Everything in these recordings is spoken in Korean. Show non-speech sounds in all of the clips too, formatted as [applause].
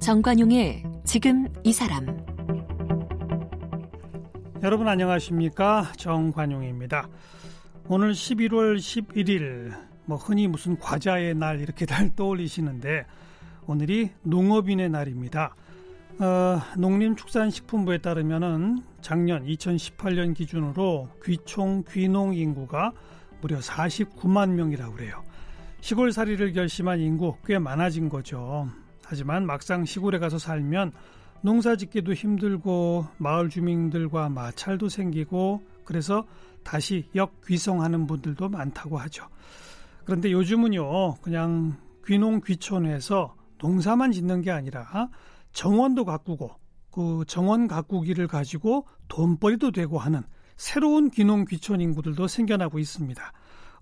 정관용의 지금 이 사람 여러분 안녕하십니까 정관용입니다. 오늘 11월 11일 뭐 흔히 무슨 과자의 날 이렇게 잘 [laughs] 떠올리시는데 오늘이 농업인의 날입니다. 어, 농림축산식품부에 따르면은 작년 2018년 기준으로 귀총 귀농 인구가 무려 49만 명이라고 그래요. 시골살이를 결심한 인구 꽤 많아진 거죠. 하지만 막상 시골에 가서 살면 농사 짓기도 힘들고 마을 주민들과 마찰도 생기고 그래서 다시 역귀성하는 분들도 많다고 하죠. 그런데 요즘은요, 그냥 귀농 귀촌해서 농사만 짓는 게 아니라 정원도 가꾸고 그 정원 가꾸기를 가지고 돈벌이도 되고 하는 새로운 귀농 귀촌 인구들도 생겨나고 있습니다.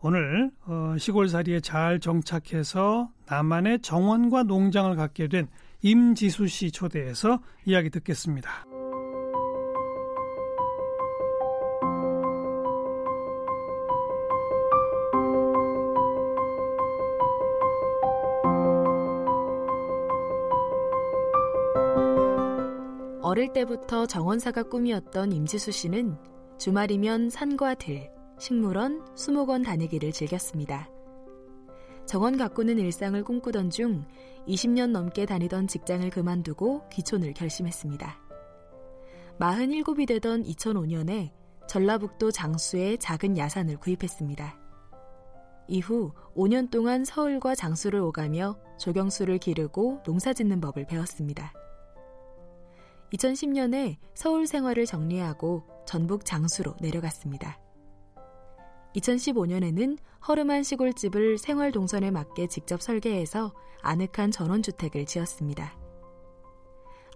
오늘 어, 시골살이에 잘 정착해서 나만의 정원과 농장을 갖게 된 임지수 씨 초대해서 이야기 듣겠습니다. 어릴 때부터 정원사가 꿈이었던 임지수 씨는 주말이면 산과 들, 식물원, 수목원 다니기를 즐겼습니다. 정원 가꾸는 일상을 꿈꾸던 중 20년 넘게 다니던 직장을 그만두고 귀촌을 결심했습니다. 47이 되던 2005년에 전라북도 장수에 작은 야산을 구입했습니다. 이후 5년 동안 서울과 장수를 오가며 조경수를 기르고 농사 짓는 법을 배웠습니다. 2010년에 서울 생활을 정리하고 전북 장수로 내려갔습니다. 2015년에는 허름한 시골집을 생활 동선에 맞게 직접 설계해서 아늑한 전원주택을 지었습니다.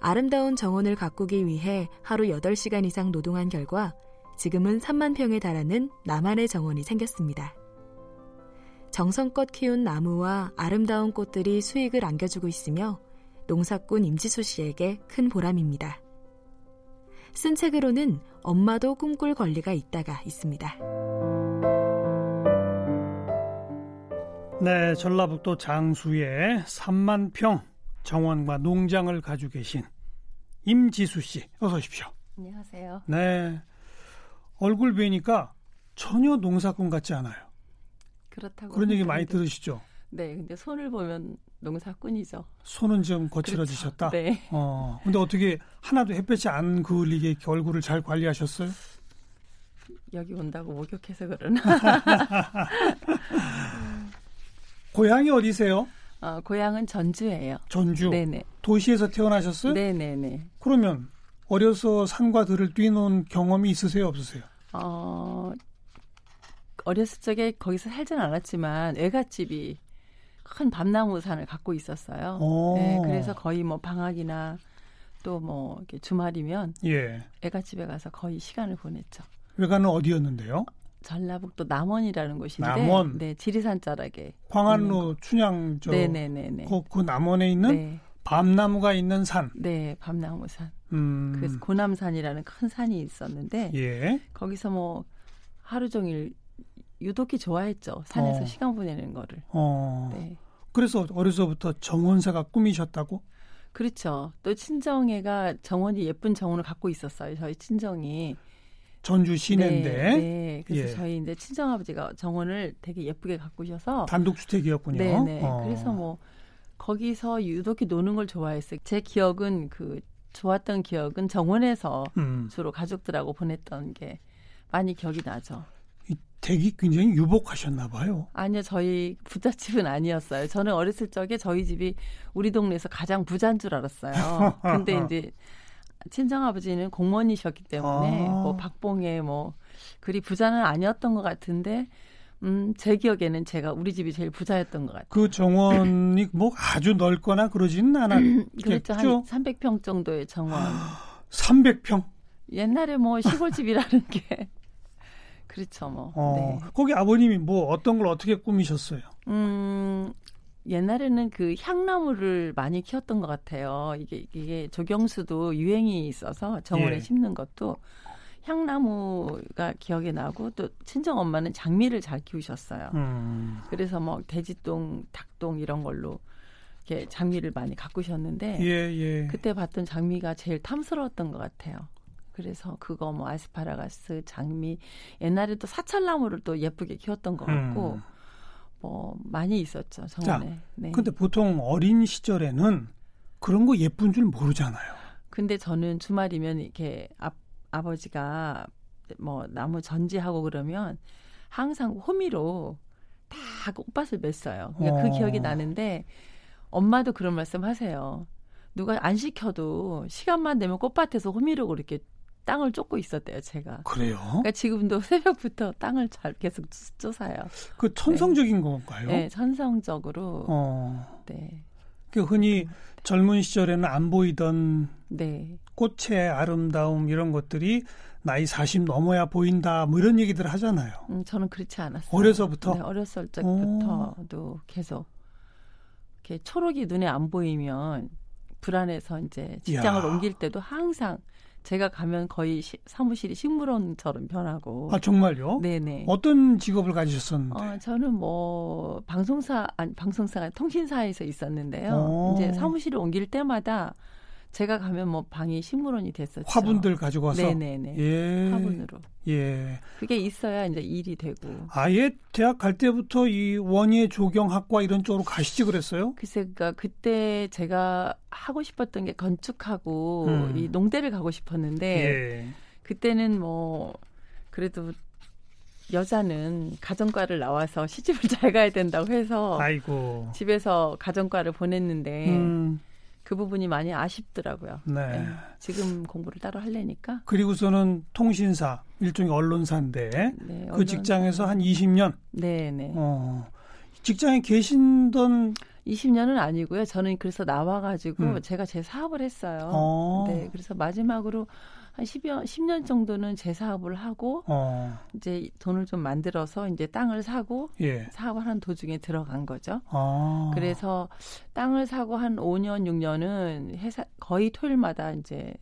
아름다운 정원을 가꾸기 위해 하루 8시간 이상 노동한 결과 지금은 3만 평에 달하는 나만의 정원이 생겼습니다. 정성껏 키운 나무와 아름다운 꽃들이 수익을 안겨주고 있으며 농사꾼 임지수 씨에게 큰 보람입니다. 쓴 책으로는 엄마도 꿈꿀 권리가 있다가 있습니다. 네, 전라북도 장수에 3만 평 정원과 농장을 가지고 계신 임지수 씨, 어서 오십시오. 안녕하세요. 네, 얼굴 뵈니까 전혀 농사꾼 같지 않아요. 그렇다고 그런 얘기 많이 들으시죠? 네, 근데 손을 보면 농사꾼이죠. 손은 좀 거칠어지셨다. 그렇죠. 네. 어, 근데 어떻게 하나도 햇볕이 안 그을리게 얼굴을 잘 관리하셨어요? 여기 온다고 목욕해서 그러나. [laughs] 고향이 어디세요? 어, 고향은 전주예요. 전주. 네네. 도시에서 태어나셨어요? 네네네. 그러면 어려서 산과 들을 뛰는 경험이 있으세요, 없으세요? 어, 어렸을 적에 거기서 살진 않았지만 외갓집이 큰 밤나무 산을 갖고 있었어요. 오. 네, 그래서 거의 뭐 방학이나 또 뭐 이렇게 주말이면 예. 애갓집에 가서 거의 시간을 보냈죠. 외가는 어디였는데요? 전라북도 남원이라는 곳인데, 남원. 네 지리산 자락에 광안로 춘향 저 네네네네. 그, 그 남원에 있는 네, 밤나무가 있는 산. 네 밤나무산. 음. 그래서 고남산이라는 큰 산이 있었는데 예. 거기서 뭐 하루 종일 유독히 좋아했죠. 산에서 어. 시간 보내는 거를. 어. 네. 그래서 어려서부터 정원사가 꿈이셨다고? 그렇죠. 또 친정애가 정원이 예쁜 정원을 갖고 있었어요. 저희 친정이. 전주 시내인데 네, 네. 그래서 예. 저희 이제 친정아버지가 정원을 되게 예쁘게 가꾸셔서 단독주택이었군요. 네 네. 어. 그래서 뭐 거기서 유독히 노는 걸 좋아했어요. 제 기억은 그 좋았던 기억은 정원에서 음. 주로 가족들하고 보냈던 게 많이 기억이 나죠. 이 댁이 굉장히 유복하셨나 봐요. 아니요, 저희 부잣집은 아니었어요. 저는 어렸을 적에 저희 집이 우리 동네에서 가장 부자인 줄 알았어요. [laughs] 근데 이제 친정아버지는 공무원이셨기 때문에 아. 뭐 박봉에 뭐 그리 부자는 아니었던 것 같은데 음, 제 기억에는 제가 우리 집이 제일 부자였던 것 같아요. 그 정원이 뭐 아주 넓거나 그러지는 [clears throat] 그랬죠. 한 않았겠죠. 300평 정도의 정원. [gasps] 300평. 옛날에 뭐 시골집이라는 게 그렇죠, 뭐. 어, 네. 거기 아버님이 뭐 어떤 걸 어떻게 꾸미셨어요? 음, 옛날에는 그 향나무를 많이 키웠던 것 같아요. 이게 이게 조경수도 유행이 있어서 정원에 예. 심는 것도 향나무가 기억에 나고 또 친정 엄마는 장미를 잘 키우셨어요. 음. 그래서 뭐 돼지똥, 닭똥 이런 걸로 이렇게 장미를 많이 가꾸셨는데 예, 예. 그때 봤던 장미가 제일 탐스러웠던 것 같아요. 그래서 그거 뭐 아스파라가스, 장미 옛날에 또 사찰나무를 또 예쁘게 키웠던 것 같고 음. 뭐 많이 있었죠 정원에. 네. 근데 보통 어린 시절에는 그런 거 예쁜 줄 모르잖아요. 근데 저는 주말이면 이렇게 아, 아버지가 뭐 나무 전지하고 그러면 항상 호미로 다 꽃밭을 맸어요. 그러니까 어. 그 기억이 나는데 엄마도 그런 말씀 하세요. 누가 안 시켜도 시간만 되면 꽃밭에서 호미로 그렇게 땅을 쫓고 있었대요, 제가. 그래요? 그러니까 지금도 새벽부터 땅을 잘 계속 쫓- 쫓아요. 그 천성적인 건가요? 네, 천성적으로. 어. 네. 그 흔히 젊은 시절에는 안 보이던 네. 꽃의 아름다움 이런 것들이 나이 40 넘어야 보인다 뭐 이런 얘기들 하잖아요. 음, 저는 그렇지 않았어요. 어려서부터? 네, 어렸을 적부터도 계속 이렇게 초록이 눈에 안 보이면 불안해서 이제 직장을 이야. 옮길 때도 항상 제가 가면 거의 시- 사무실이 식물원처럼 변하고. 아 정말요? 네네. 어떤 직업을 가지셨었는데? 어, 저는 뭐 방송사 아니 방송사가 통신사에서 있었는데요. 어. 이제 사무실을 옮길 때마다 제가 가면 뭐 방이 식물원이 됐었죠. 화분들 가지고 와서 네네네. 예. 화분으로. 예. 그게 있어야 이제 일이 되고. 아예 대학 갈 때부터 이 원예 조경학과 이런 쪽으로 가시지 그랬어요? 글쎄, 그니까 그때 제가 하고 싶었던 게 건축하고 음. 이 농대를 가고 싶었는데 예. 그때는 뭐 그래도 여자는 가정과를 나와서 시집을 [laughs] 잘 가야 된다고 해서 아이고. 집에서 가정과를 보냈는데 음, 그 부분이 많이 아쉽더라고요. 네. 네. 지금 공부를 따로 하려니까. 그리고서는 통신사 일종의 언론사인데 네, 그 언론- 직장에서 한 20년 네, 네. 어, 직장에 계신던 20년은 아니고요. 저는 그래서 나와가지고 음. 제가 제 사업을 했어요. 어, 네, 그래서 마지막으로 한 10여, 10년 정도는 제 사업을 하고 어, 이제 돈을 좀 만들어서 이제 땅을 사고 예. 사업을 하는 도중에 들어간 거죠. 아, 그래서 땅을 사고 한 5년, 6년은 회사 거의 토요일마다 이제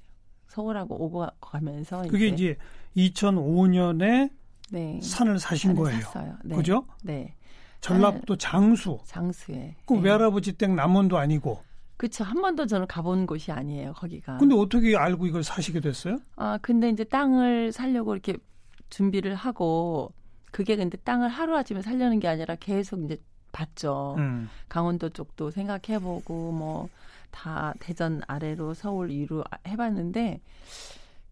서울하고 오고 가면서 그게 이제 2005년에 네. 산을 사신 산을 거예요. 샀어요. 네. 그죠? 네. 전라북도 장수. 장수에. 그 네. 외할아버지 댁 남원도 아니고. 그렇죠. 한 번도 저는 가본 곳이 아니에요. 거기가. 근데 어떻게 알고 이걸 사시게 됐어요? 아, 근데 이제 땅을 살려고 이렇게 준비를 하고 그게 근데 땅을 하루 아침에 살려는 게 아니라 계속 이제 봤죠. 음. 강원도 쪽도 생각해보고 뭐 다 대전 아래로 서울 위로 해봤는데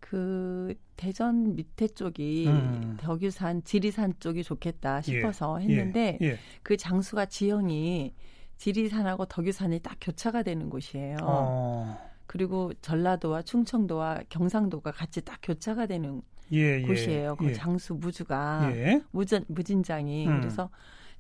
그 대전 밑에 쪽이 음. 덕유산 지리산 쪽이 좋겠다 싶어서 했는데 예, 예. 그 장수가 지형이 지리산하고 덕유산이 딱 교차가 되는 곳이에요. 어, 그리고 전라도와 충청도와 경상도가 같이 딱 교차가 되는 예, 예. 곳이에요. 그 예. 장수 무주가 예. 무진 무진장이 음. 그래서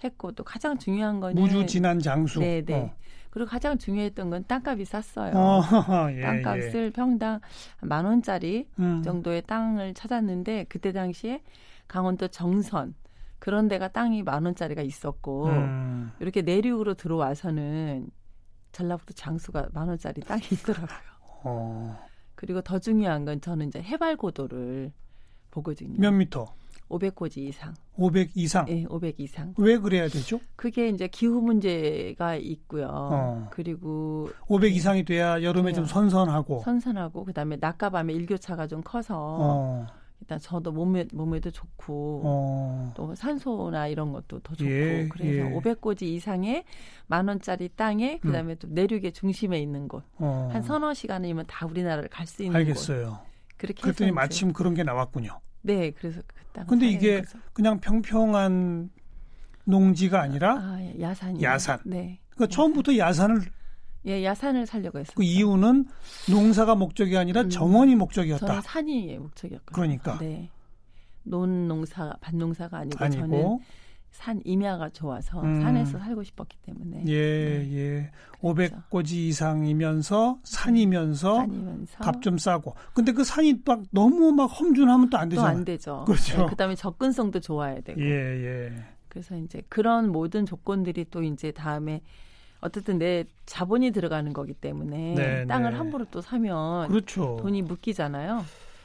했고 또 가장 중요한 거는 무주 진한 장수. 네, 네. 어. 그리고 가장 중요했던 건 땅값이 쌌어요. 어, [laughs] 예, 땅값을 예. 평당 만 원짜리 음. 정도의 땅을 찾았는데 그때 당시에 강원도 정선 그런 데가 땅이 만 원짜리가 있었고 음. 이렇게 내륙으로 들어와서는 전라북도 장수가 만 원짜리 땅이 있더라고요. 어. 그리고 더 중요한 건 저는 이제 해발 고도를 보거든요. 몇 미터? 500고지 이상. 500 이상. 예, 500 이상. 왜 그래야 되죠? 그게 이제 기후 문제가 있고요. 어. 그리고 500 이상이 돼야 여름에 좀 돼요. 선선하고. 선선하고 그다음에 낮과 밤의 일교차가 좀 커서 어. 일단 저도 몸에 몸에도 좋고 어. 또 산소나 이런 것도 더 좋고 예, 그래서 예. 500고지 이상의 만 원짜리 땅에 그다음에 또 내륙의 중심에 있는 곳. 어. 한 서너 시간이면 다 우리나라를 갈 수 있는 곳. 알겠어요. 그렇게 그랬더니 마침 그런 게 나왔군요. 네, 그래서 그 땅. 근데 이게 그냥 평평한 농지가 아니라 아, 예, 야산이 야산. 네. 그러니까 처음부터 야산을 예, 야산을 살려고 했어요. 그 이유는 농사가 목적이 아니라 음. 정원이 저는 목적이었다. 산이 목적이었거든요. 그러니까. 네. 논 농사, 밭농사가 아니고, 저는 아니고 산 임야가 좋아서 음. 산에서 살고 싶었기 때문에 예, 네. 예. 500고지 이상이면서 산이면서 산이면서 값 좀 싸고. 근데 그 산이 막 너무 막 험준하면 또안또 되잖아요. 안 되죠. 그렇죠. 그다음에 접근성도 좋아야 되고. 예, 예. 그래서 이제 그런 모든 조건들이 또 이제 다음에 어쨌든 내 자본이 들어가는 거기 때문에 네, 땅을 네. 함부로 또 사면 그렇죠. 돈이 묶이잖아요.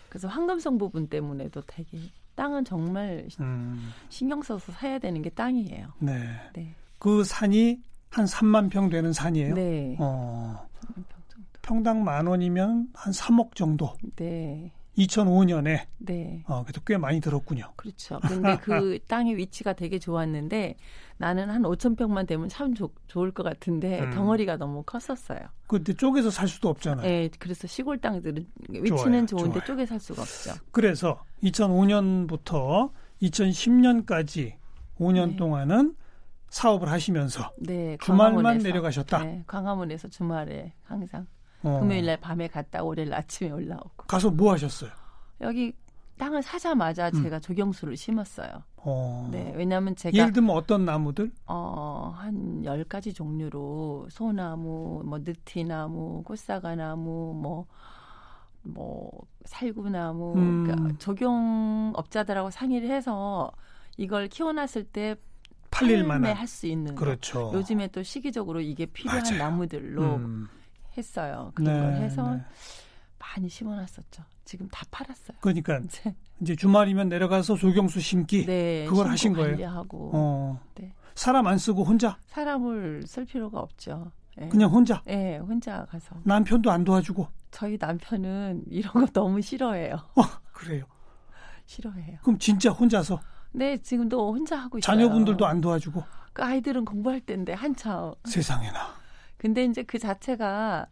그래서 황금성 부분 때문에도 되게 땅은 정말 음, 신경 써서 사야 되는 게 땅이에요. 네. 네. 그 산이 한 3만 평 되는 산이에요. 네. 어, 평. 평당 만 원이면 한 3억 정도. 네. 2005년에 네. 어, 그래도 꽤 많이 들었군요. 그렇죠. 근데 그 [laughs] 땅의 위치가 되게 좋았는데 나는 한 5천 평만 되면 참 좋- 좋을 것 같은데 음. 덩어리가 너무 컸었어요. 그때 쪼개서 살 수도 없잖아요. 네, 그래서 시골 땅들은 위치는 좋아요, 좋은데 좋아요. 쪼개 살 수가 없죠. 그래서 2005년부터 2010년까지 5년 네. 동안은 사업을 하시면서 네, 주말만. 내려가셨다. 네, 광화문에서 주말에 항상 어, 금요일 날 밤에 갔다 월요일 아침에 올라오고 가서 뭐 하셨어요? 여기 땅을 사자마자 음. 제가 조경수를 심었어요. 어, 네, 왜냐하면 제가 예를 들면 어떤 나무들? 어, 한 10가지 종류로 소나무, 뭐 느티나무, 꽃사과나무, 뭐, 뭐, 살구나무, 음. 그러니까 적용업자들하고 상의를 해서 이걸 키워놨을 때 팔릴 만한. 할 수 있는 거. 그렇죠. 요즘에 또 시기적으로 이게 필요한 맞아요. 나무들로 음, 했어요. 그런 네, 걸 해서 네. 많이 심어놨었죠. 지금 다 팔았어요. 그러니까 이제 [laughs] 이제 주말이면 내려가서 조경수 심기. 네, 그걸 하신 거예요? 관리하고 어, 네. 사람 안 쓰고 혼자 사람을 쓸 필요가 없죠. 네. 그냥 혼자 네, 혼자 가서. 남편도 안 도와주고 저희 남편은 [laughs] 이런 거 너무 싫어해요. 그래요. 싫어해요. 그럼 진짜 혼자서 네, 지금도 혼자 하고 있어요. 자녀분들도 안 도와주고 그 아이들은 공부할 때인데 한참. 세상에나. 근데 이제 그 자체가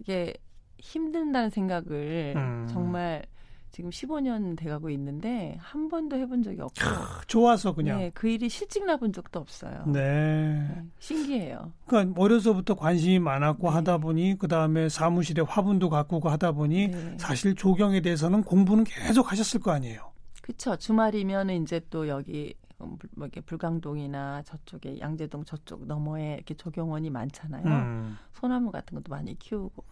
이게 힘든다는 생각을 음. 정말 지금 15년 돼가고 있는데 한 번도 해본 적이 없고 좋아서 그냥. 네, 그 일이 실직 나본 적도 없어요. 네. 네, 신기해요. 그러니까 어려서부터 관심이 많았고 네. 하다 보니 그 다음에 사무실에 화분도 가꾸고 하다 보니 네. 사실 조경에 대해서는 공부는 계속 하셨을 거 아니에요. 그쵸. 주말이면 이제 또 여기 뭐 이렇게 불광동이나 저쪽에 양재동 저쪽 너머에 이렇게 조경원이 많잖아요. 음, 소나무 같은 것도 많이 키우고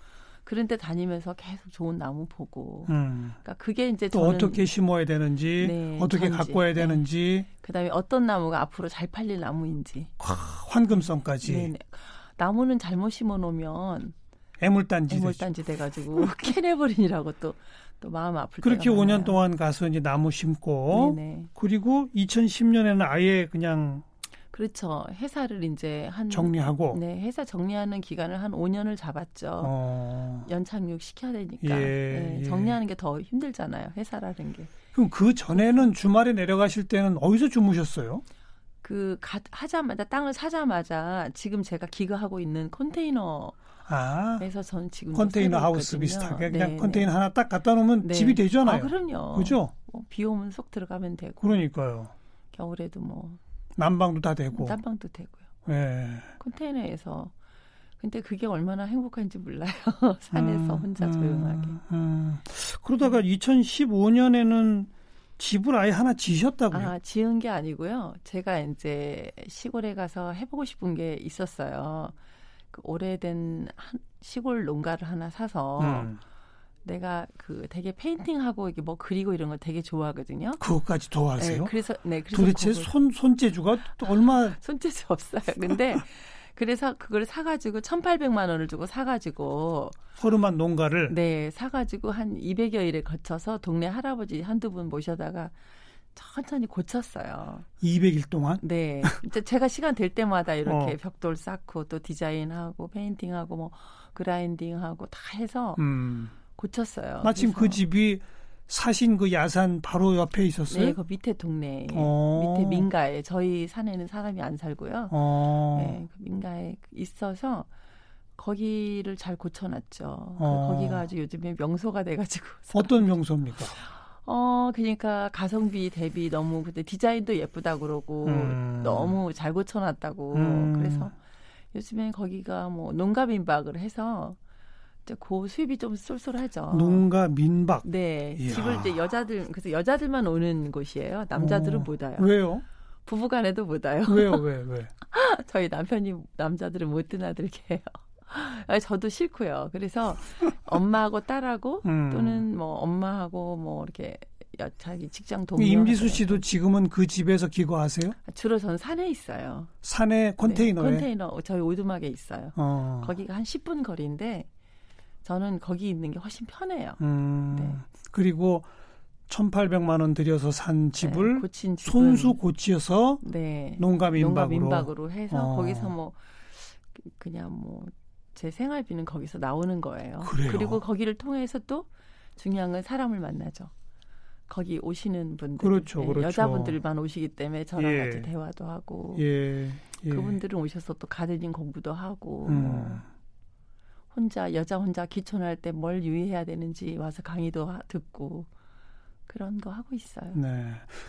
그런 데 다니면서 계속 좋은 나무 보고 음. 그러니까 그게 이제 또 어떻게 심어야 되는지 네, 어떻게 전지. 가꿔야 네. 되는지 그다음에 어떤 나무가 앞으로 잘 팔릴 나무인지 환금성까지 네네. 나무는 잘못 심어 놓으면 애물단지. 애물단지 돼 가지고 [laughs] 캐내버리니라고 또 또 마음 아플 그렇게 때가 5년 많아요. 동안 가서 이제 나무 심고 네네 그리고 2010년에는 아예 그냥 그렇죠 회사를 이제 한 정리하고 네 회사 정리하는 기간을 한 5년을 잡았죠 어, 연착륙 시켜야 되니까 예, 네, 예. 정리하는 게더 힘들잖아요 회사라는 게 그럼 그 전에는 주말에 내려가실 때는 어디서 주무셨어요? 그 하자마자 땅을 사자마자 지금 제가 기거하고 있는 컨테이너 아전 지금 컨테이너 하우스 있거든요. 비슷하게 그냥 네, 컨테이너 네. 하나 딱 갖다 놓으면 네. 집이 되잖아요. 아, 그럼요. 그죠? 뭐 비 오면 속 들어가면 되고 그러니까요. 겨울에도 뭐 난방도 다 되고. 땀방도 되고요. 예. 컨테이너에서 근데 그게 얼마나 행복한지 몰라요. [laughs] 산에서 음, 혼자 음, 조용하게. 음. 그러다가 2015년에는 집을 아예 하나 지셨다고요? 아, 지은 게 아니고요. 제가 이제 시골에 가서 해보고 싶은 게 있었어요. 그 오래된 한 시골 농가를 하나 사서 음. 내가 그 되게 페인팅하고 이게 뭐 그리고 이런 걸 되게 좋아하거든요. 그것까지 더 하세요? 네, 그래서 네, 그래서 도대체 그걸- 손 손재주가 또 얼마 [laughs] 손재주 없어요. 근데 그래서 그걸 사가지고 1,800만 원을 주고 사가지고 허름한 농가를 네 사가지고 한 200여일에 거쳐서 동네 할아버지 한두 분 모셔다가 천천히 고쳤어요. 200일 동안 네, 이제 제가 시간 될 때마다 이렇게 어. 벽돌 쌓고 또 디자인하고 페인팅하고 뭐 그라인딩하고 다 해서 음. 고쳤어요. 마침 그 그래서- 집이 사신 그 야산 바로 옆에 있었어요. 네, 그 밑에 동네 어. 밑에 민가에 저희 산에는 사람이 안 살고요. 어. 네, 그 민가에 있어서 거기를 잘 고쳐놨죠. 그 어. 거기가 아주 요즘에 명소가 돼가지고. 어떤 명소입니까? 어, 그러니까 가성비 대비 너무 근데 디자인도 예쁘다 그러고 음. 너무 잘 고쳐놨다고. 음. 그래서 요즘에 거기가 뭐 농가 민박을 해서 이제 그 수입이 좀 쏠쏠하죠. 농가 민박. 네, 이야. 집을 이제 여자들 그래서 여자들만 오는 곳이에요. 남자들은 어. 못 와요. 왜요? 부부간에도 못 와요. 왜요? 왜? 왜? [laughs] 저희 남편이 남자들은 못 드나들게 해요. 아, 저도 싫고요. 그래서 엄마하고 딸하고 [laughs] 음. 또는 뭐 엄마하고 뭐 이렇게 자기 직장 동료. 임지수 씨도 지금은 그 집에서 기거하세요? 주로 전 산에 있어요. 산에 컨테이너에? 네, 컨테이너 저희 오두막에 있어요. 어. 거기가 한 10분 거리인데 저는 거기 있는 게 훨씬 편해요. 음. 네. 그리고 1,800만 원 들여서 산 집을 네, 고친 집은, 손수 고치어서 네. 농가 임박으로, 민박으로 해서 어. 거기서 뭐 그- 그냥 뭐 제 생활비는 거기서 나오는 거예요. 그래요? 리고 거기를 통해서 또 중요한 건 사람을 만나죠. 거기 오시는 분들, 그렇죠, 예, 그렇죠. 여자분들만 오시기 때문에 저랑 예. 같이 대화도 하고 예, 예. 그분들은 오셔서 또 가드닝 공부도 하고 음. 뭐 혼자 여자 혼자 기촌할 때 뭘 유의해야 되는지 와서 강의도 하- 듣고 그런 거 하고 있어요. 네.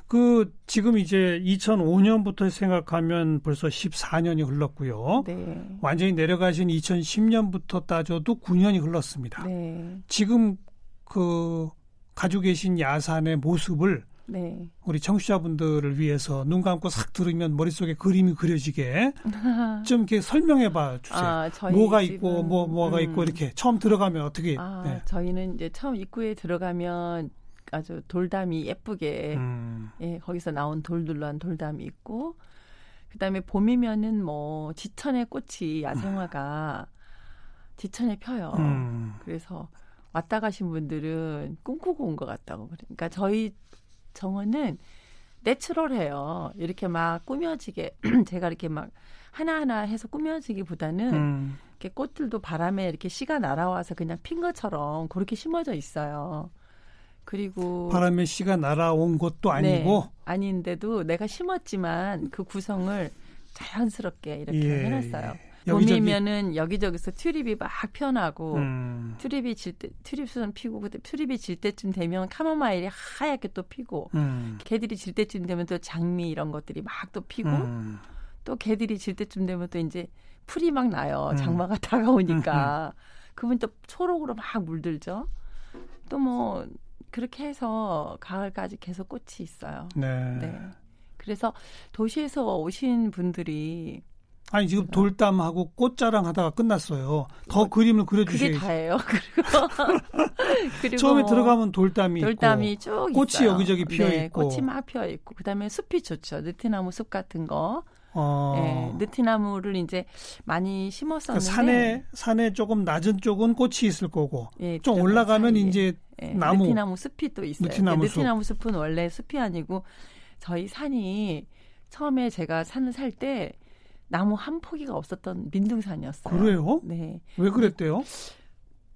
그 지금 이제 2005년부터 생각하면 벌써 14년이 흘렀고요. 네. 완전히 내려가신 2010년부터 따져도 9년이 흘렀습니다. 네. 지금 그 가지고 계신 야산의 모습을 네. 우리 청취자분들을 위해서 눈 감고 싹 들으면 머릿속에 그림이 그려지게 [laughs] 좀 이렇게 설명해 봐 주세요. 아, 저희 뭐가 집은, 있고 뭐 뭐가 음, 있고 이렇게 처음 들어가면 어떻게 아, 네. 저희는 이제 처음 입구에 들어가면 아주 돌담이 예쁘게 음, 예, 거기서 나온 돌들로 한 돌담이 있고 그다음에 봄이면은 뭐 지천의 꽃이 야생화가 지천에 펴요. 음, 그래서 왔다 가신 분들은 꿈꾸고 온 것 같다고. 그러니까 저희 정원은 내추럴해요. 이렇게 막 꾸며지게 [clears throat] 제가 이렇게 막 하나하나 해서 꾸며지기보다는 음, 이렇게 꽃들도 바람에 이렇게 씨가 날아와서 그냥 핀 것처럼 그렇게 심어져 있어요. 그리고 바람에 씨가 날아온 것도 아니고 네, 아닌데도 내가 심었지만 그 구성을 자연스럽게 이렇게 예, 해놨어요. 예. 봄이면은 여기저기서 튤립이 막 피어나고 음, 튤립이 질 때, 튤립수는 피고 그때 튤립이 질 때쯤 되면 카모마일이 하얗게 또 피고 음, 개들이 질 때쯤 되면 또 장미 이런 것들이 막 또 피고 음, 또 개들이 질 때쯤 되면 또 이제 풀이 막 나요. 음. 장마가 [laughs] 다가오니까. 그러면 또 초록으로 막 물들죠. 또뭐 그렇게 해서 가을까지 계속 꽃이 있어요. 네. 네. 그래서 도시에서 오신 분들이 아니 지금 돌담하고 꽃자랑 하다가 끝났어요. 더 그림을 그게 그려주셔야지. 다예요. [laughs] 그리고 [laughs] 그리고 처음에 뭐 들어가면 돌담이 돌담이 있고 쭉 꽃이 있어요. 여기저기 피어 네, 있고. 꽃이 막 피어 있고 그다음에 숲이 좋죠. 느티나무 숲 같은 거. 어, 네, 느티나무를 이제 많이 그러니까 심었었는데 산에 산에 조금 낮은 쪽은 꽃이 있을 거고 예, 좀 올라가면 사이에. 이제 예, 나무. 느티나무 숲이 또 있어요. 느티나무 숲. 느티나무 숲은 원래 숲이 아니고 저희 산이 처음에 제가 산을 살 때 나무 한 포기가 없었던 민둥산이었어요. 그래요? 네. 왜 그랬대요?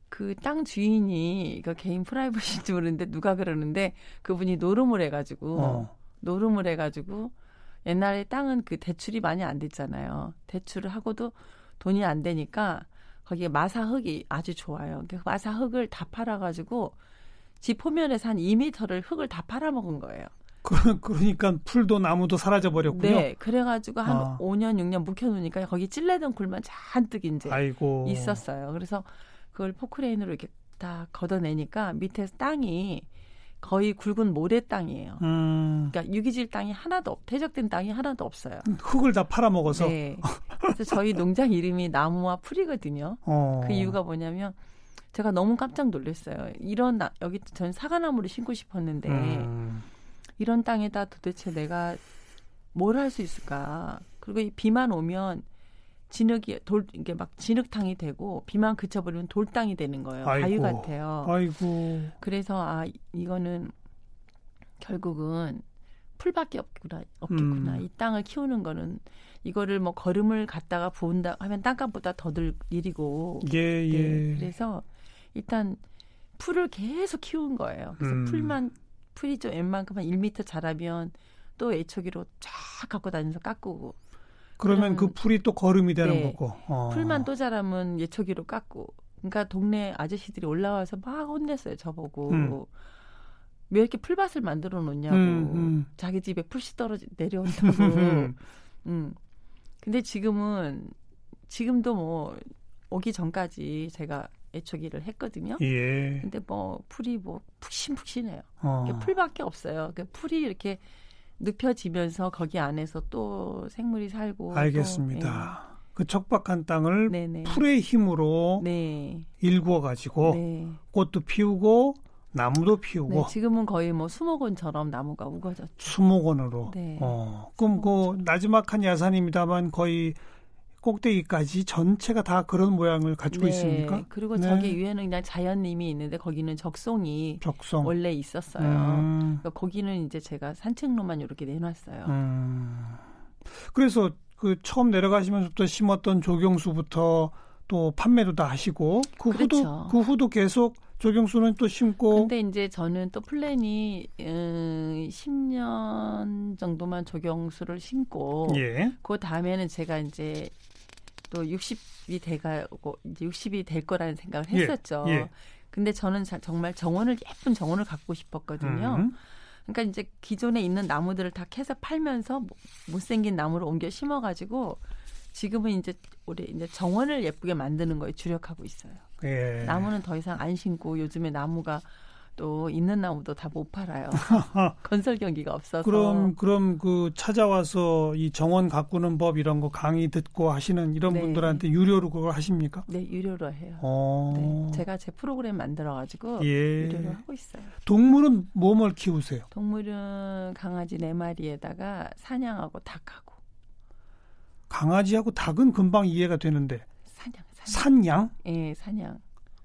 그 땅 주인이 이거 개인 프라이버시인지 모르는데 누가 그러는데 그분이 노름을 해가지고 어. 노름을 해가지고 옛날에 땅은 그 대출이 많이 안 됐잖아요. 대출을 하고도 돈이 안 되니까 거기에 마사 흙이 아주 좋아요. 그 마사 흙을 다 팔아가지고 집 포면에서 한 2미터를 흙을 다 팔아먹은 거예요. 그, 그러니까 풀도 나무도 사라져 버렸군요. 네, 그래가지고 한 아. 5년 6년 묵혀놓으니까 거기 찔레던 굴만 잔뜩 이제 아이고. 있었어요. 그래서 그걸 포크레인으로 이렇게 다 걷어내니까 밑에 땅이 거의 굵은 모래 땅이에요. 음, 그러니까 유기질 땅이 하나도 없, 퇴적된 땅이 하나도 없어요. 흙을 다 팔아먹어서. 네. 그래서 저희 농장 이름이 나무와 풀이거든요. 어. 그 이유가 뭐냐면 제가 너무 깜짝 놀랐어요. 이런 나, 여기 전 사과나무를 심고 싶었는데 음, 이런 땅에다 도대체 내가 뭘 할 수 있을까? 그리고 이 비만 오면 진흙이 돌 이게 막 진흙탕이 되고 비만 그쳐버리면 돌땅이 되는 거예요. 바위 아이고. 같아요. 아이고. 그래서 아 이- 이거는 결국은 풀밖에 없구나 없겠구나. 음. 이 땅을 키우는 거는 이거를 뭐 거름을 갖다가 부은다 하면 땅값보다 더 들 일이고. 예, 예. 네, 그래서 일단 풀을 계속 키운 거예요. 그래서 음. 풀만 풀이 좀 웬만큼 한 1미터 자라면 또 애초기로 쫙 갖고 다니면서 깎고 그러면 그 그럼- 풀이 또 거름이 되는 네. 거고. 어. 풀만 또 자라면 예초기로 깎고. 그러니까 동네 아저씨들이 올라와서 막 혼냈어요. 저보고. 음. 왜 이렇게 풀밭을 만들어 놓냐고. 음, 음. 자기 집에 풀씨 떨어지 내려온다고. [laughs] 음. 근데 지금은 지금도 뭐 오기 전까지 제가 애초기를 했거든요. 예. 근데 뭐 풀이 뭐 푹신푹신해요. 어. 풀밖에 없어요. 그 풀이 이렇게 눕혀지면서 거기 안에서 또 생물이 살고. 또, 알겠습니다. 그 척박한 땅을 예. 네네. 풀의 힘으로 네. 일구어 가지고 네. 꽃도 피우고 나무도 피우고 네, 지금은 거의 뭐 수목원처럼 나무가 우거졌죠. 수목원으로. 네. 어, 그럼 그 나지막한 야산입니다만 거의 꼭대기까지 전체가 다 그런 모양을 가지고 네, 있습니까? 그리고 네. 저기 위에는 그냥 자연님이 있는데 거기는 적송이 적성. 원래 있었어요. 음, 그러니까 거기는 이제 제가 산책로만 이렇게 내놨어요. 음. 그래서 그 처음 내려가시면서부터 심었던 조경수부터 또 판매도 다 하시고 그 그렇죠. 후도 그 후도 계속 조경수는 또 심고 근데 이제 저는 또 플랜이 음, 10년 정도만 조경수를 심고 예. 그 다음에는 제가 이제 또 60이 돼가고 이제 60이 될 거라는 생각을 예, 했었죠. 예. 근데 저는 자- 정말 정원을 예쁜 정원을 갖고 싶었거든요. 음. 그러니까 이제 기존에 있는 나무들을 다 캐서 팔면서 못- 못생긴 나무를 옮겨 심어가지고 지금은 이제 우리 이제 정원을 예쁘게 만드는 거에 주력하고 있어요. 예. 나무는 더 이상 안 심고 요즘에 나무가 또 있는 나무도 다 못 팔아요. [laughs] 건설 경기가 없어서. 그럼 그럼 그 찾아와서 이 정원 가꾸는 법 이런 거 강의 듣고 하시는 이런 네. 분들한테 유료로 그걸 하십니까? 네 유료로 해요. 어. 네, 제가 제 프로그램 만들어 가지고 예. 유료로 하고 있어요. 동물은 뭐뭘 키우세요? 동물은 강아지 네 마리에다가 사냥하고 닭하고 강아지하고 닭은 금방 이해가 되는데 사냥, 사냥. 산양? 예, 사냥.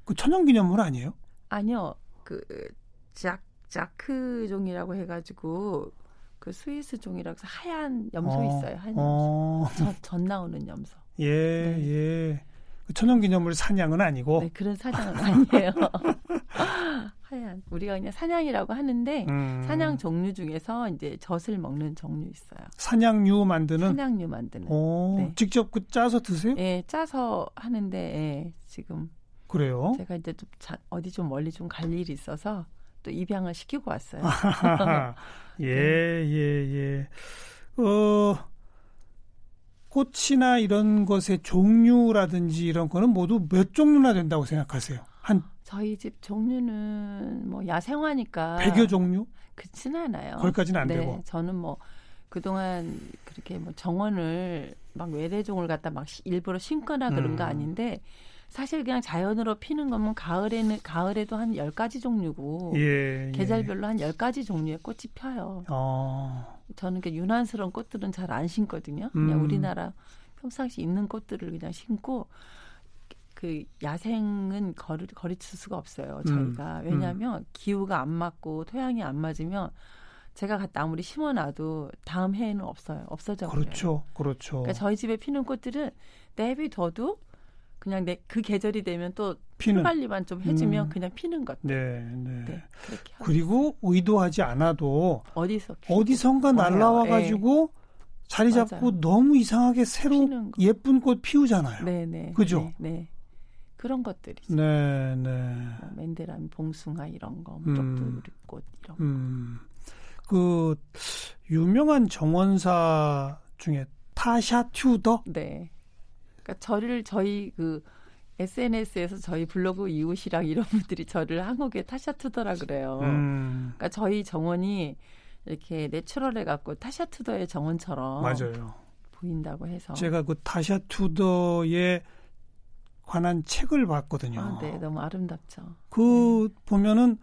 그 천연기념물 아니에요? 아니요, 그 작, 자크 종이라고 해가지고 그 스위스 종이라고 해서 하얀 염소 어, 있어요. 하얀 염소. 어. 전, 전 나오는 염소. 예, 네. 예. 그 천연기념물 산양은 아니고. 네, 그런 사냥은 아니에요. [laughs] 하얀. 우리가 그냥 사냥이라고 하는데 음, 사냥 종류 중에서 이제 젖을 먹는 종류 있어요. 산양류 만드는. 사냥류 만드는. 오, 네. 직접 그 짜서 드세요? 예, 짜서 하는데 예, 지금 그래요? 제가 이제 좀 자, 어디 좀 멀리 좀 갈 일이 있어서 또 입양을 시키고 왔어요. [laughs] 예, 네. 예, 예. 어, 꽃이나 이런 것의 종류라든지 이런 거는 모두 몇 종류나 된다고 생각하세요? 한 저희 집 종류는 뭐 야생화니까 100여 종류? 그렇진 않아요. 거기까지는 안 네, 되고. 저는 뭐 그동안 그렇게 뭐 정원을 막 외래종을 갖다 막 시- 일부러 심거나 그런 음. 거 아닌데 사실 그냥 자연으로 피는 거면 가을에는 가을에도 한 10가지 종류고 예, 예. 계절별로 한 10가지 종류의 꽃이 펴요. 어, 저는 그 유난스러운 꽃들은 잘안 심거든요. 그냥 음. 우리나라 평상시 있는 꽃들을 그냥 심고 그 야생은 거리, 거리칠 수가 없어요. 저희가 음. 왜냐하면 기후가 안 맞고 토양이 안 맞으면 제가 갖다 아무리 심어놔도 다음 해에는 없어요. 없어져 버려요. 그렇죠, 그렇죠. 그러니까 저희 집에 피는 꽃들은 내비둬도 그냥 내 그 계절이 되면 또 피는. 풀관리만 좀 해주면 음. 그냥 피는 것. 네, 네. 네, 그리고 의도하지 않아도 어디서 어디선가. 날라와 가지고 자리 잡고 맞아요. 너무 이상하게 새로. 예쁜 꽃 피우잖아요. 네, 네. 그죠? 네, 네. 그런 것들이 네, 네. 뭐 맨데라미, 봉숭아 이런 거, 음. 쪽두리꽃 이런 거. 음, 그 유명한 정원사 중에 타샤 튜더 네. 그러니까 저를 저희 그 SNS에서 저희 블로그 이웃이랑 이런 분들이 저를 한국의 타샤투더라 그래요. 음, 그러니까 저희 정원이 이렇게 내추럴해 갖고 타샤투더의 정원처럼 맞아요. 보인다고 해서. 제가 그 타샤 튜더에 관한 책을 봤거든요. 아, 네, 너무 아름답죠. 그 보면은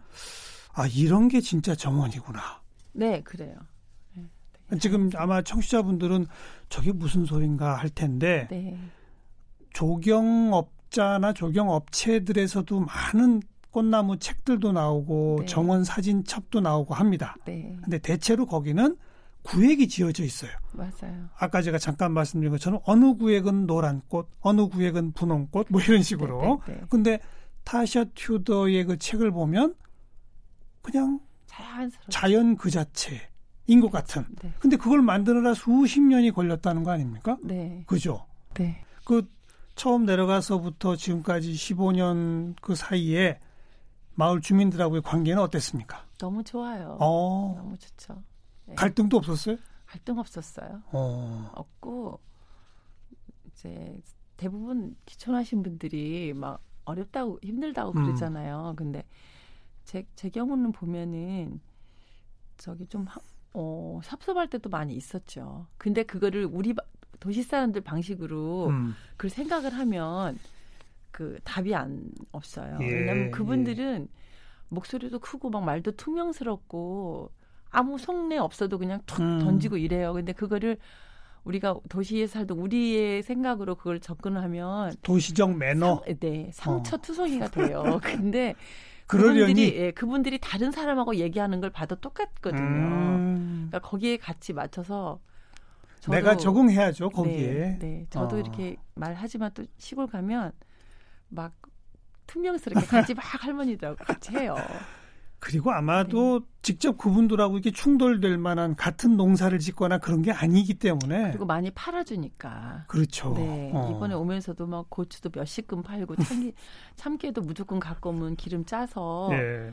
아 이런 게 진짜 정원이구나. 네, 그래요. 지금 아마 청취자분들은 저게 무슨 소린가 할 텐데 네, 조경업자나 조경업체들에서도 많은 꽃나무 책들도 나오고 네. 정원 사진첩도 나오고 합니다. 네, 근데 대체로 거기는 구획이 지어져 있어요. 맞아요. 아까 제가 잠깐 말씀드린 것처럼 어느 구획은 노란 꽃, 어느 구획은 분홍 꽃, 뭐 이런 식으로. 네, 네, 네. 근데 타샤 튜더의 그 책을 보면 그냥 자연스럽게. 자연 그 자체인 것 같은. 네, 근데 그걸 만드느라 수십 년이 걸렸다는 거 아닙니까? 네, 그죠? 네. 그 처음 내려가서부터 지금까지 15년 그 사이에 마을 주민들하고의 관계는 어땠습니까? 너무 좋아요. 어, 너무 좋죠. 네. 갈등도 없었어요? 갈등 없었어요. 어, 없고 이제 대부분 기촌하신 분들이 막 어렵다고 힘들다고 음. 그러잖아요. 근데 제, 제 경우는 보면은 저기 좀 하- 어, 섭섭할 때도 많이 있었죠. 근데 그거를 우리 바- 도시 사람들 방식으로 음, 그걸 생각을 하면 그 답이 안 없어요. 예, 왜냐하면 그분들은 목소리도 크고 막 말도 투명스럽고 아무 속내 없어도 그냥 툭 음. 던지고 이래요. 근데 그거를 우리가 도시에 살던 우리의 생각으로 그걸 접근하면 도시적 매너. 상, 네, 상처 투성이가 돼요. [laughs] 근데 그러려니 그분들이 예, 그분들이 다른 사람하고 얘기하는 걸 봐도 똑같거든요. 음, 그러니까 거기에 같이 맞춰서 저도, 내가 적응해야죠 네, 거기에. 네, 저도 어. 이렇게 말하지만 또 시골 가면 막 투명스럽게 같이 막 할머니들하고 같이 해요. 그리고 아마도 직접 그분들하고 이렇게 충돌될 만한 같은 농사를 짓거나 그런 게 아니기 때문에 그리고 많이 팔아주니까. 그렇죠. 네, 어. 이번에 오면서도 막 고추도 몇십 근 팔고 참기, 참깨도 무조건 갖고 오면 기름 짜서 예.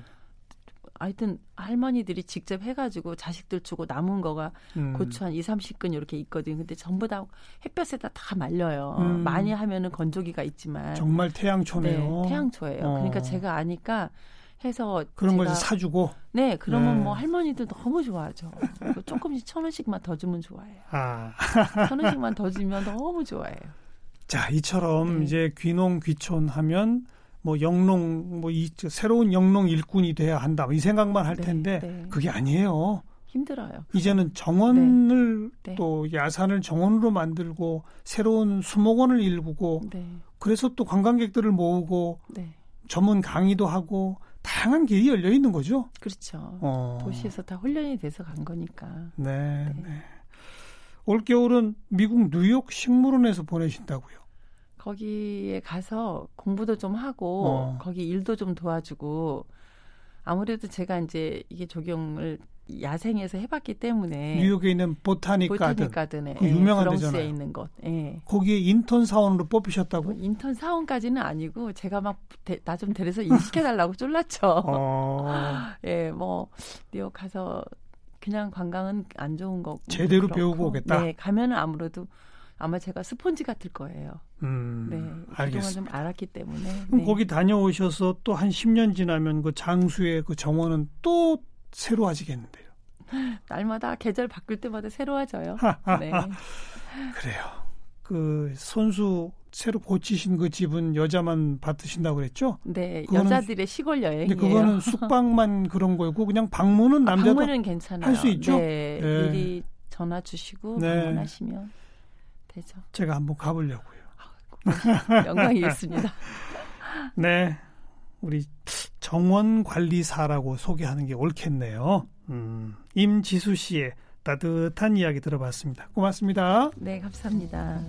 하여튼 할머니들이 직접 해가지고 자식들 주고 남은 거가 음. 고추 한 2, 30근 이렇게 있거든요. 근데 전부 다 햇볕에다 다 말려요. 음. 많이 하면은 건조기가 있지만. 정말 태양초네요. 네, 태양초예요. 어. 그러니까 제가 아니까 해서 그런 걸 사주고 네, 그러면 네. 뭐 할머니들 너무 좋아하죠. 조금씩 천 원씩만 더 주면 좋아해요. 아. [laughs] 천 원씩만 더 주면 너무 좋아해요. 자, 이처럼 네. 이제 귀농 귀촌 하면 뭐 영농 뭐 이 새로운 영농 일꾼이 돼야 한다. 이 생각만 할 네, 텐데 네. 그게 아니에요. 힘들어요. 이제는 정원을 네. 또 야산을 정원으로 만들고 새로운 수목원을 일구고 네, 그래서 또 관광객들을 모으고 네, 전문 강의도 하고 다양한 길이 열려 있는 거죠. 그렇죠. 어. 도시에서 다 훈련이 돼서 간 거니까. 네, 네. 네. 올 겨울은 미국 뉴욕 식물원에서 보내신다고요. 거기에 가서 공부도 좀 하고 어. 거기 일도 좀 도와주고 아무래도 제가 이제 이게 적용을 야생에서 해봤기 때문에 뉴욕에 있는 보타닉 가든 보타닉 가든에 그 유명한 브롱스에 데잖아요. 있는 곳. 예. 거기에 인턴 사원으로 뽑히셨다고? 뭐 인턴 사원까지는 아니고 제가 막 나 좀 데려서 일시켜 달라고 [laughs] 쫄랐죠. 어, [laughs] 예, 뭐 뉴욕 가서 그냥 관광은 안 좋은 거고 제대로 그렇고. 배우고 오겠다? 네, 가면은 아무래도 아마 제가 스폰지 같을 거예요. 음, 네, 그동안 알겠습니다. 좀 알았기 때문에. 그럼 네. 거기 다녀오셔서 또 한 10년 지나면 그 장수의 그 정원은 또 새로워지겠는데요. 날마다 계절 바뀔 때마다 새로워져요. 네. 그래요. 그 선수 새로 고치신 그 집은 여자만 받으신다고 그랬죠? 네, 여자들의 시골 여행이에요. 근데 그거는 [laughs] 숙박만 그런 거고 그냥 방문은 아, 남자도 방문은 괜찮아요. 할 수 있죠? 네, 네. 미리 전화 주시고 네. 방문하시면 되죠. 제가 한번 가보려고요. 영광이겠습니다. [laughs] 네. 우리 정원 관리사라고 소개하는 게 옳겠네요. 음, 임지수 씨의 따뜻한 이야기 들어봤습니다. 고맙습니다. 네, 감사합니다.